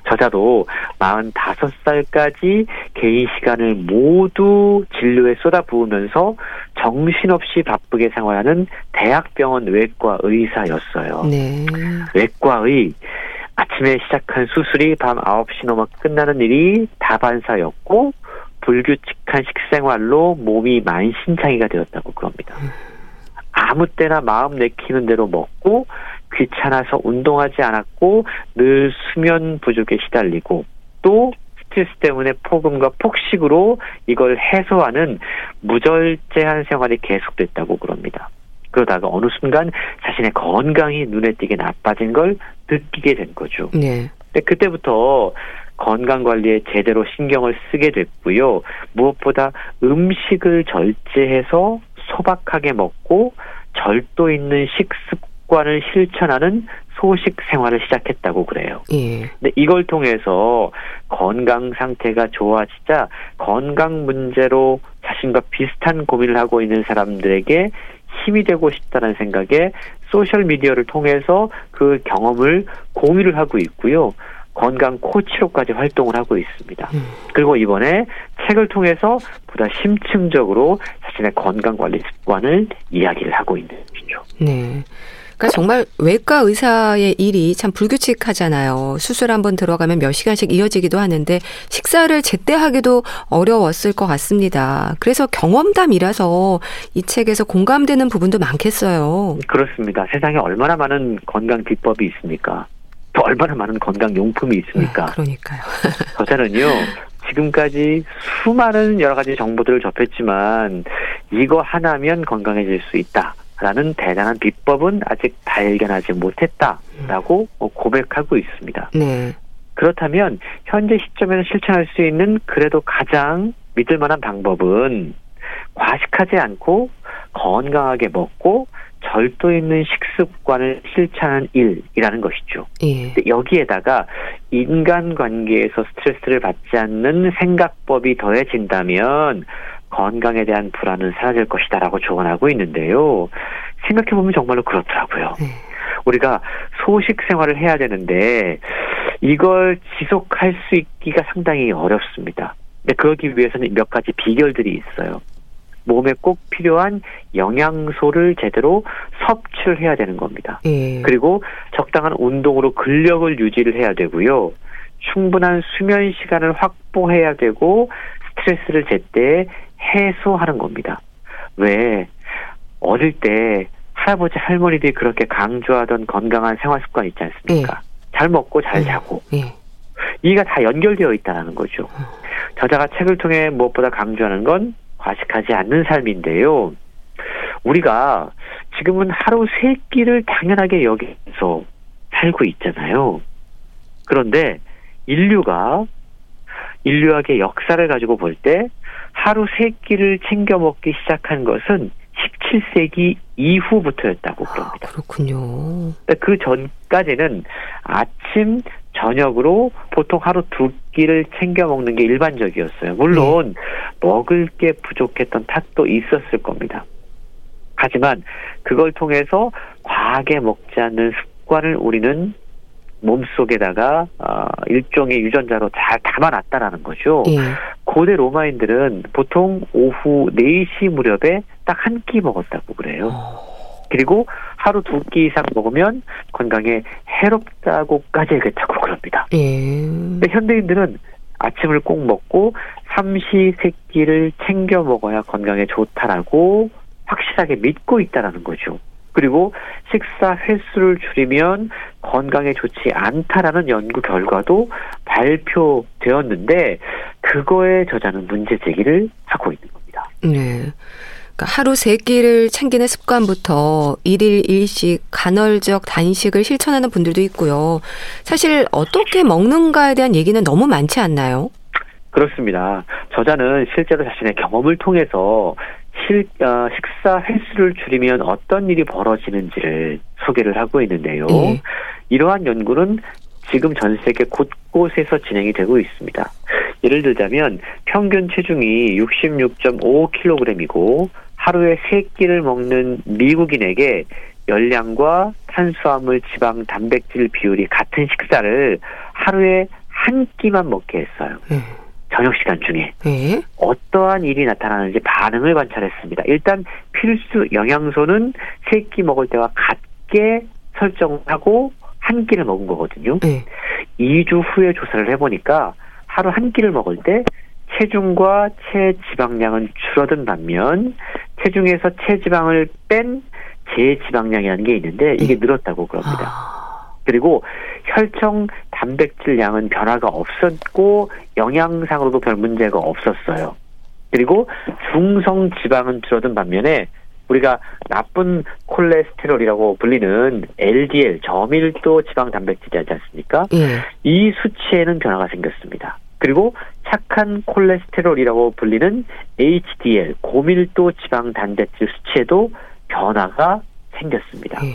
저자도 45살까지 개인 시간을 모두 진료에 쏟아부으면서 정신없이 바쁘게 생활하는 대학병원 외과 의사였어요. 네. 외과의 아침에 시작한 수술이 밤 9시 넘어 끝나는 일이 다반사였고 불규칙한 식생활로 몸이 만신창이가 되었다고 그럽니다. 아무 때나 마음 내키는 대로 먹고 귀찮아서 운동하지 않았고 늘 수면 부족에 시달리고 또 스트레스 때문에 폭음과 폭식으로 이걸 해소하는 무절제한 생활이 계속됐다고 그럽니다. 그러다가 어느 순간 자신의 건강이 눈에 띄게 나빠진 걸 느끼게 된 거죠. 네. 근데 그때부터 건강 관리에 제대로 신경을 쓰게 됐고요. 무엇보다 음식을 절제해서 소박하게 먹고 절도 있는 식습관을 실천하는 소식 생활을 시작했다고 그래요. 예. 근데 이걸 통해서 건강 상태가 좋아지자 건강 문제로 자신과 비슷한 고민을 하고 있는 사람들에게 힘이 되고 싶다는 생각에 소셜 미디어를 통해서 그 경험을 공유를 하고 있고요. 건강 코치로까지 활동을 하고 있습니다. 음. 그리고 이번에 책을 통해서 보다 심층적으로 자신의 건강 관리 습관을 이야기를 하고 있는 거죠. 네. 그러니까 정말 외과 의사의 일이 참 불규칙하잖아요. 수술 한번 들어가면 몇 시간씩 이어지기도 하는데 식사를 제때 하기도 어려웠을 것 같습니다. 그래서 경험담이라서 이 책에서 공감되는 부분도 많겠어요. 그렇습니다. 세상에 얼마나 많은 건강 비법이 있습니까? 또 얼마나 많은 건강 용품이 있습니까? 음, 그러니까요. (laughs) 저자는요, 지금까지 수많은 여러 가지 정보들을 접했지만, 이거 하나면 건강해질 수 있다. 라는 대단한 비법은 아직 발견하지 못했다라고 고백하고 있습니다. 네. 그렇다면 현재 시점에서 실천할 수 있는 그래도 가장 믿을 만한 방법은 과식하지 않고 건강하게 먹고 절도 있는 식습관을 실천하는 일이라는 것이죠. 예. 여기에다가 인간관계에서 스트레스를 받지 않는 생각법이 더해진다면 건강에 대한 불안은 사라질 것이다라고 조언하고 있는데요. 생각해보면 정말로 그렇더라고요. 네. 우리가 소식 생활을 해야 되는데 이걸 지속할 수 있기가 상당히 어렵습니다. 근데 그러기 위해서는 몇 가지 비결들이 있어요. 몸에 꼭 필요한 영양소를 제대로 섭취를 해야 되는 겁니다. 예. 그리고 적당한 운동으로 근력을 유지를 해야 되고요. 충분한 수면 시간을 확보해야 되고 스트레스를 제때 해소하는 겁니다. 왜 어릴 때 할아버지 할머니들이 그렇게 강조하던 건강한 생활 습관 있지 않습니까? 잘 먹고 잘 예. 자고 예. 이가 다 연결되어 있다는 거죠. 저자가 책을 통해 무엇보다 강조하는 건 과식하지 않는 삶인데요. 우리가 지금은 하루 세 끼를 당연하게 여기서 살고 있잖아요. 그런데 인류가 인류학의 역사를 가지고 볼 때 하루 세 끼를 챙겨 먹기 시작한 것은 17세기 이후부터였다고 아, 그럽니다. 그렇군요. 그 전까지는 아침, 저녁으로 보통 하루 두 끼를 챙겨 먹는 게 일반적이었어요. 물론 먹을 게 부족했던 탓도 있었을 겁니다. 하지만 그걸 통해서 과하게 먹지 않는 습관을 우리는 몸속에다가 어, 일종의 유전자로 잘 담아놨다라는 거죠. 예. 고대 로마인들은 보통 오후 4시 무렵에 딱 한 끼 먹었다고 그래요. 그리고 하루 두 끼 이상 먹으면 건강에 해롭다고까지 얘기했다고 그럽니다. 예. 근데 현대인들은 아침을 꼭 먹고 삼시세끼를 챙겨 먹어야 건강에 좋다라고 확실하게 믿고 있다라는 거죠. 그리고 식사 횟수를 줄이면 건강에 좋지 않다라는 연구 결과도 발표되었는데 그거에 저자는 문제 제기를 하고 있는 겁니다. 네. 그러니까 하루 세 끼를 챙기는 습관부터 일일 일식 간헐적 단식을 실천하는 분들도 있고요. 사실 어떻게 먹는가에 대한 얘기는 너무 많지 않나요? 그렇습니다. 저자는 실제로 자신의 경험을 통해서 실, 어, 식사 횟수를 줄이면 어떤 일이 벌어지는지를 소개를 하고 있는데요. 예. 이러한 연구는 지금 전 세계 곳곳에서 진행이 되고 있습니다. 예를 들자면 평균 체중이 66.5kg이고 하루에 3끼를 먹는 미국인에게 열량과 탄수화물, 지방, 단백질 비율이 같은 식사를 하루에 한 끼만 먹게 했어요. 네. 저녁 시간 중에 네. 어떠한 일이 나타나는지 반응을 관찰했습니다. 일단 필수 영양소는 세 끼 먹을 때와 같게 설정하고 한 끼를 먹은 거거든요. 네. 2주 후에 조사를 해보니까 하루 한 끼를 먹을 때 체중과 체지방량은 줄어든 반면 체중에서 체지방을 뺀 제지방량이라는 게 있는데 이게 네. 늘었다고 그럽니다. 아. 그리고 혈청 단백질량은 변화가 없었고 영양상으로도 별 문제가 없었어요. 그리고 중성 지방은 줄어든 반면에 우리가 나쁜 콜레스테롤이라고 불리는 LDL 저밀도 지방 단백질이지 않습니까? 예. 이 수치에는 변화가 생겼습니다. 그리고 착한 콜레스테롤이라고 불리는 HDL 고밀도 지방 단백질 수치에도 변화가 생겼습니다. 예.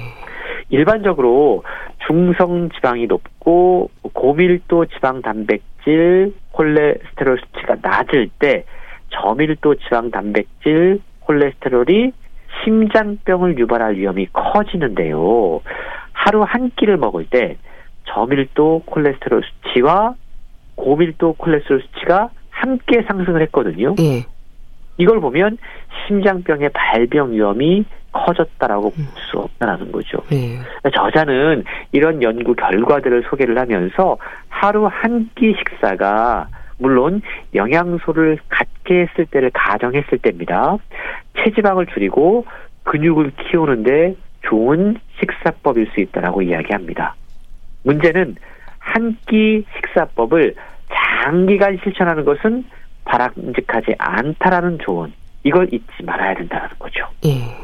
일반적으로 중성 지방이 높고 고밀도 지방 단백질 콜레스테롤 수치가 낮을 때 저밀도 지방 단백질 콜레스테롤이 심장병을 유발할 위험이 커지는데요. 하루 한 끼를 먹을 때 저밀도 콜레스테롤 수치와 고밀도 콜레스테롤 수치가 함께 상승을 했거든요. 예. 이걸 보면 심장병의 발병 위험이 커졌다라고 볼수 음. 없다라는 거죠. 예. 저자는 이런 연구 결과들을 소개를 하면서 하루 한 끼 식사가 물론 영양소를 갖게 했을 때를 가정했을 때입니다. 체지방을 줄이고 근육을 키우는데 좋은 식사법일 수 있다라고 이야기합니다. 문제는 한 끼 식사법을 장기간 실천하는 것은 바람직하지 않다라는 조언. 이걸 잊지 말아야 된다는 거죠. 예.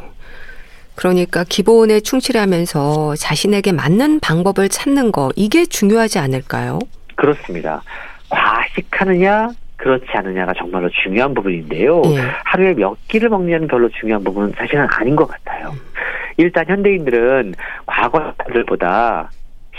그러니까 기본에 충실하면서 자신에게 맞는 방법을 찾는 거 이게 중요하지 않을까요? 그렇습니다. 과식하느냐 그렇지 않느냐가 정말로 중요한 부분인데요. 예. 하루에 몇 끼를 먹냐는 별로 중요한 부분은 사실은 아닌 것 같아요. 일단 현대인들은 과거 사람들보다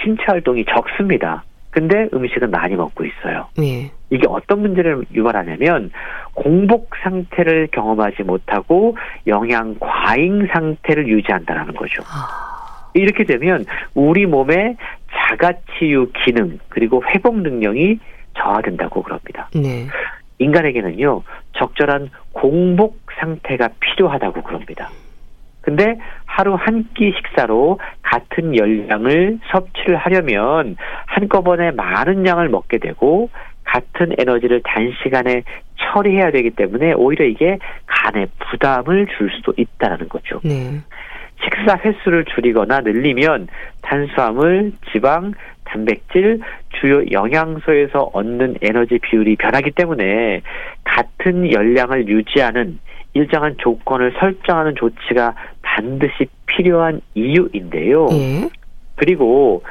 신체 활동이 적습니다. 근데 음식은 많이 먹고 있어요. 예. 이게 어떤 문제를 유발하냐면 공복 상태를 경험하지 못하고 영양 과잉 상태를 유지한다는 거죠. 아... 이렇게 되면 우리 몸의 자가치유 기능 그리고 회복 능력이 저하된다고 그럽니다. 네. 인간에게는요 적절한 공복 상태가 필요하다고 그럽니다. 근데 하루 한 끼 식사로 같은 열량을 섭취를 하려면 한꺼번에 많은 양을 먹게 되고 같은 에너지를 단시간에 처리해야 되기 때문에 오히려 이게 간에 부담을 줄 수도 있다는 거죠. 네. 식사 횟수를 줄이거나 늘리면 탄수화물, 지방, 단백질, 주요 영양소에서 얻는 에너지 비율이 변하기 때문에 같은 열량을 유지하는 일정한 조건을 설정하는 조치가 반드시 필요한 이유인데요. 예. 그리고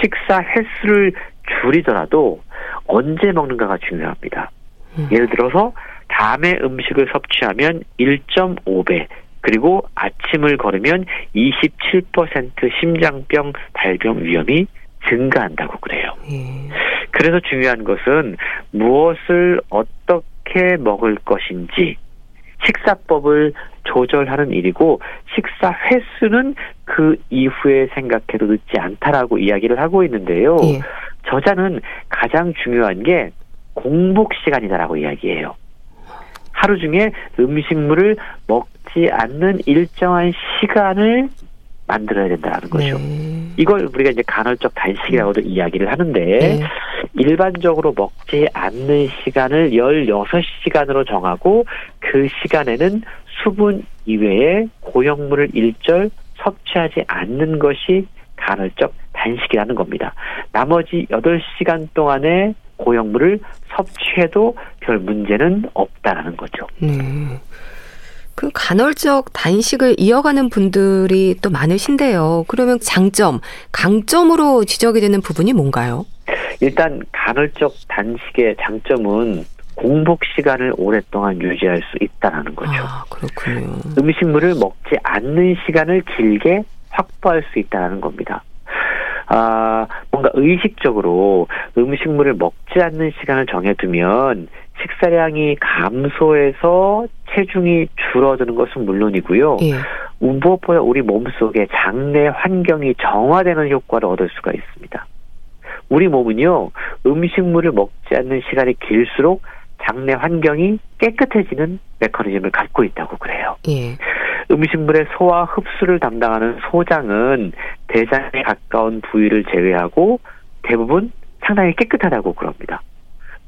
식사 횟수를 줄이더라도 언제 먹는가가 중요합니다. 음. 예를 들어서 다음에 음식을 섭취하면 1.5배 그리고 아침을 걸으면 27% 심장병 발병 위험이 증가한다고 그래요. 예. 그래서 중요한 것은 무엇을 어떻게 먹을 것인지 식사법을 조절하는 일이고 식사 횟수는 그 이후에 생각해도 늦지 않다라고 이야기를 하고 있는데요. 예. 저자는 가장 중요한 게 공복 시간이다라고 이야기해요. 하루 중에 음식물을 먹지 않는 일정한 시간을 만들어야 된다는 거죠. 네. 이걸 우리가 이제 간헐적 단식이라고도 음. 이야기를 하는데 네. 일반적으로 먹지 않는 시간을 16시간으로 정하고 그 시간에는 수분 이외에 고형물을 일절 섭취하지 않는 것이 간헐적 단식이라는 겁니다. 나머지 8시간 동안에 고형물을 섭취해도 별 문제는 없다라는 거죠. 네. 그 간헐적 단식을 이어가는 분들이 또 많으신데요. 그러면 장점, 강점으로 지적이 되는 부분이 뭔가요? 일단 간헐적 단식의 장점은 공복 시간을 오랫동안 유지할 수 있다는 거죠. 아, 그렇군요. 음식물을 먹지 않는 시간을 길게 확보할 수 있다는 겁니다. 아, 뭔가 의식적으로 음식물을 먹지 않는 시간을 정해두면 식사량이 감소해서 체중이 줄어드는 것은 물론이고요. 예. 무엇보다 우리 몸속에 장내 환경이 정화되는 효과를 얻을 수가 있습니다. 우리 몸은요, 음식물을 먹지 않는 시간이 길수록 장내 환경이 깨끗해지는 메커니즘을 갖고 있다고 그래요. 예. 음식물의 소화 흡수를 담당하는 소장은 대장에 가까운 부위를 제외하고 대부분 상당히 깨끗하다고 그럽니다.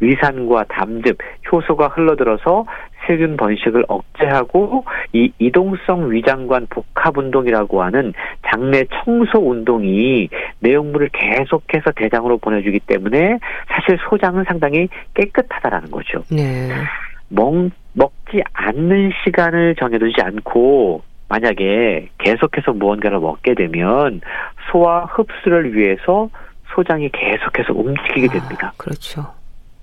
위산과 담즙, 효소가 흘러들어서 세균 번식을 억제하고 이 이동성 위장관 복합 운동이라고 하는 장내 청소 운동이 내용물을 계속해서 대장으로 보내주기 때문에 사실 소장은 상당히 깨끗하다라는 거죠. 네. 먹, 먹지 않는 시간을 정해두지 않고 만약에 계속해서 무언가를 먹게 되면 소화 흡수를 위해서 소장이 계속해서 움직이게 아, 됩니다. 아, 그렇죠.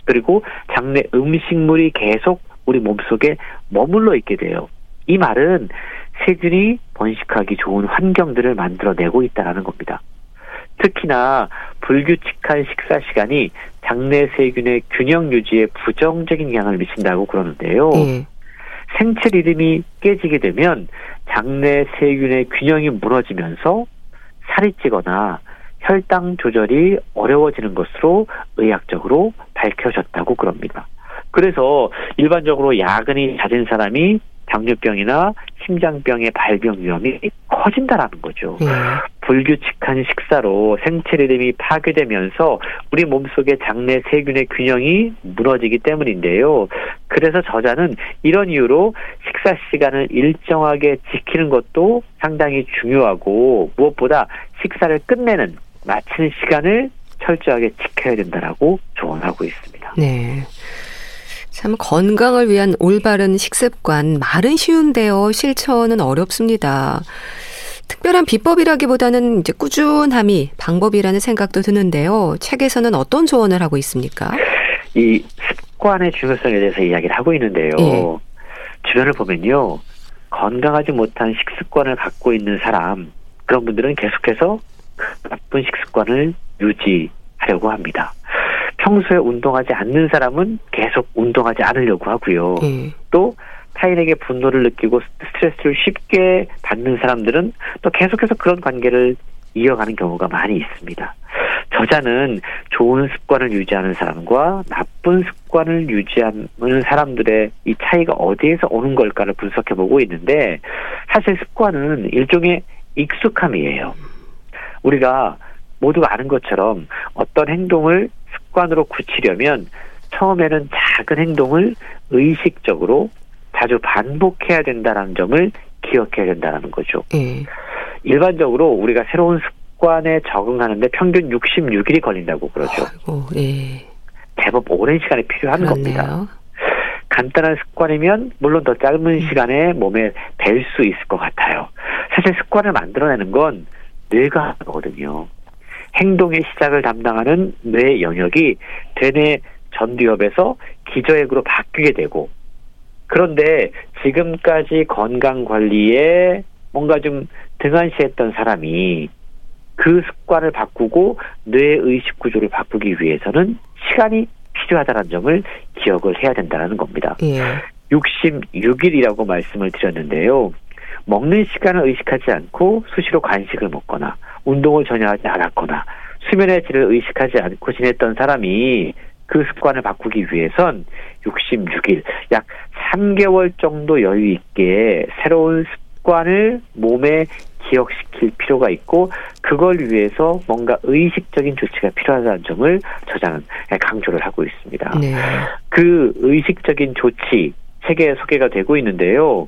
그리고 장내 음식물이 계속 우리 몸속에 머물러 있게 돼요. 이 말은 세균이 번식하기 좋은 환경들을 만들어내고 있다는 겁니다. 특히나 불규칙한 식사 시간이 장내 세균의 균형 유지에 부정적인 영향을 미친다고 그러는데요. 네. 생체 리듬이 깨지게 되면 장내 세균의 균형이 무너지면서 살이 찌거나 혈당 조절이 어려워지는 것으로 의학적으로 밝혀졌다고 그럽니다. 그래서 일반적으로 야근이 잦은 사람이 당뇨병이나 심장병의 발병 위험이 커진다라는 거죠. 네. 불규칙한 식사로 생체 리듬이 파괴되면서 우리 몸속의 장내 세균의 균형이 무너지기 때문인데요. 그래서 저자는 이런 이유로 식사 시간을 일정하게 지키는 것도 상당히 중요하고 무엇보다 식사를 끝내는 마치는 시간을 철저하게 지켜야 된다라고 조언하고 있습니다. 네. 참 건강을 위한 올바른 식습관 말은 쉬운데요. 실천은 어렵습니다. 특별한 비법이라기보다는 이제 꾸준함이 방법이라는 생각도 드는데요. 책에서는 어떤 조언을 하고 있습니까? 이 습관의 중요성에 대해서 이야기를 하고 있는데요. 예. 주변을 보면요. 건강하지 못한 식습관을 갖고 있는 사람, 그런 분들은 계속해서 나쁜 식습관을 유지하려고 합니다. 평소에 운동하지 않는 사람은 계속 운동하지 않으려고 하고요. 음. 또 타인에게 분노를 느끼고 스트레스를 쉽게 받는 사람들은 또 계속해서 그런 관계를 이어가는 경우가 많이 있습니다. 저자는 좋은 습관을 유지하는 사람과 나쁜 습관을 유지하는 사람들의 이 차이가 어디에서 오는 걸까를 분석해 보고 있는데 사실 습관은 일종의 익숙함이에요. 우리가 모두가 아는 것처럼 어떤 행동을 습관으로 굳히려면 처음에는 작은 행동을 의식적으로 자주 반복해야 된다는 점을 기억해야 된다는 거죠. 예. 일반적으로 우리가 새로운 습관에 적응하는데 평균 66일이 걸린다고 그러죠. 아이고, 예. 제법 오랜 시간이 필요한 그렇네요. 겁니다. 간단한 습관이면 물론 더 짧은 음. 시간에 몸에 뵐 수 있을 것 같아요. 사실 습관을 만들어내는 건 뇌가 하거든요. 행동의 시작을 담당하는 뇌 영역이 대뇌 전두엽에서 기저핵으로 바뀌게 되고 그런데 지금까지 건강 관리에 뭔가 좀 등한시했던 사람이 그 습관을 바꾸고 뇌 의식 구조를 바꾸기 위해서는 시간이 필요하다는 점을 기억을 해야 된다는 겁니다. 예. 66일이라고 말씀을 드렸는데요. 먹는 시간을 의식하지 않고 수시로 간식을 먹거나 운동을 전혀 하지 않았거나 수면의 질을 의식하지 않고 지냈던 사람이 그 습관을 바꾸기 위해선 66일, 약 3개월 정도 여유 있게 새로운 습관을 몸에 기억시킬 필요가 있고 그걸 위해서 뭔가 의식적인 조치가 필요하다는 점을 저자는 강조를 하고 있습니다. 네. 그 의식적인 조치 책에 소개가 되고 있는데요.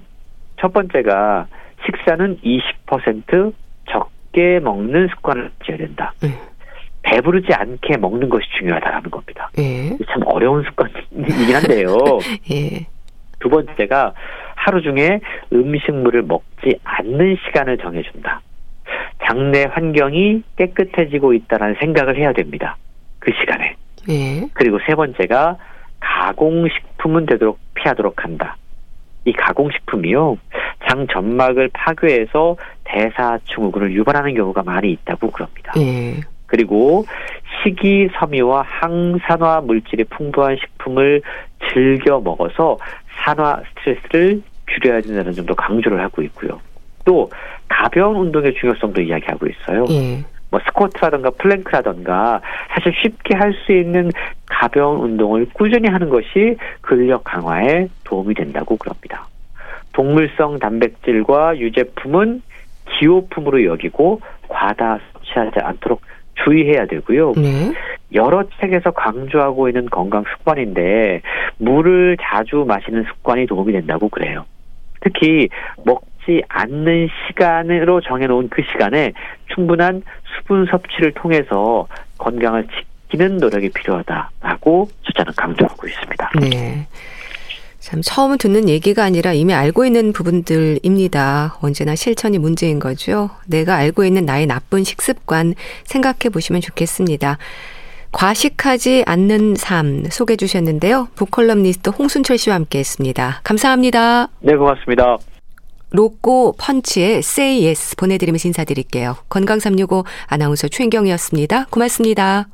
첫 번째가 식사는 20% 적게 먹는 습관을 가져야 된다. 네. 배부르지 않게 먹는 것이 중요하다라는 겁니다. 예. 참 어려운 습관이긴 한데요. (laughs) 예. 두 번째가 하루 중에 음식물을 먹지 않는 시간을 정해준다. 장내 환경이 깨끗해지고 있다는 생각을 해야 됩니다. 그 시간에. 예. 그리고 세 번째가 가공식품은 되도록 피하도록 한다. 이 가공식품이요. 장 점막을 파괴해서 대사증후군을 유발하는 경우가 많이 있다고 그럽니다. 예. 그리고 식이섬유와 항산화 물질이 풍부한 식품을 즐겨 먹어서 산화 스트레스를 줄여야 된다는 점도 강조를 하고 있고요. 또 가벼운 운동의 중요성도 이야기하고 있어요. 예. 뭐 스쿼트라든가 플랭크라든가 사실 쉽게 할 수 있는 가벼운 운동을 꾸준히 하는 것이 근력 강화에 도움이 된다고 그럽니다. 동물성 단백질과 유제품은 기호품으로 여기고 과다 섭취하지 않도록 주의해야 되고요. 네. 여러 책에서 강조하고 있는 건강 습관인데 물을 자주 마시는 습관이 도움이 된다고 그래요. 특히 먹지 않는 시간으로 정해놓은 그 시간에 충분한 수분 섭취를 통해서 건강을 지키는 노력이 필요하다라고 주자는 강조하고 있습니다. 네. 참 처음 듣는 얘기가 아니라 이미 알고 있는 부분들입니다. 언제나 실천이 문제인 거죠. 내가 알고 있는 나의 나쁜 식습관 생각해 보시면 좋겠습니다. 과식하지 않는 삶 소개해 주셨는데요. 북컬럼니스트 홍순철 씨와 함께 했습니다. 감사합니다. 네, 고맙습니다. 로꼬 펀치의 Say Yes 보내드리면서 인사드릴게요. 건강365 아나운서 최인경이었습니다. 고맙습니다.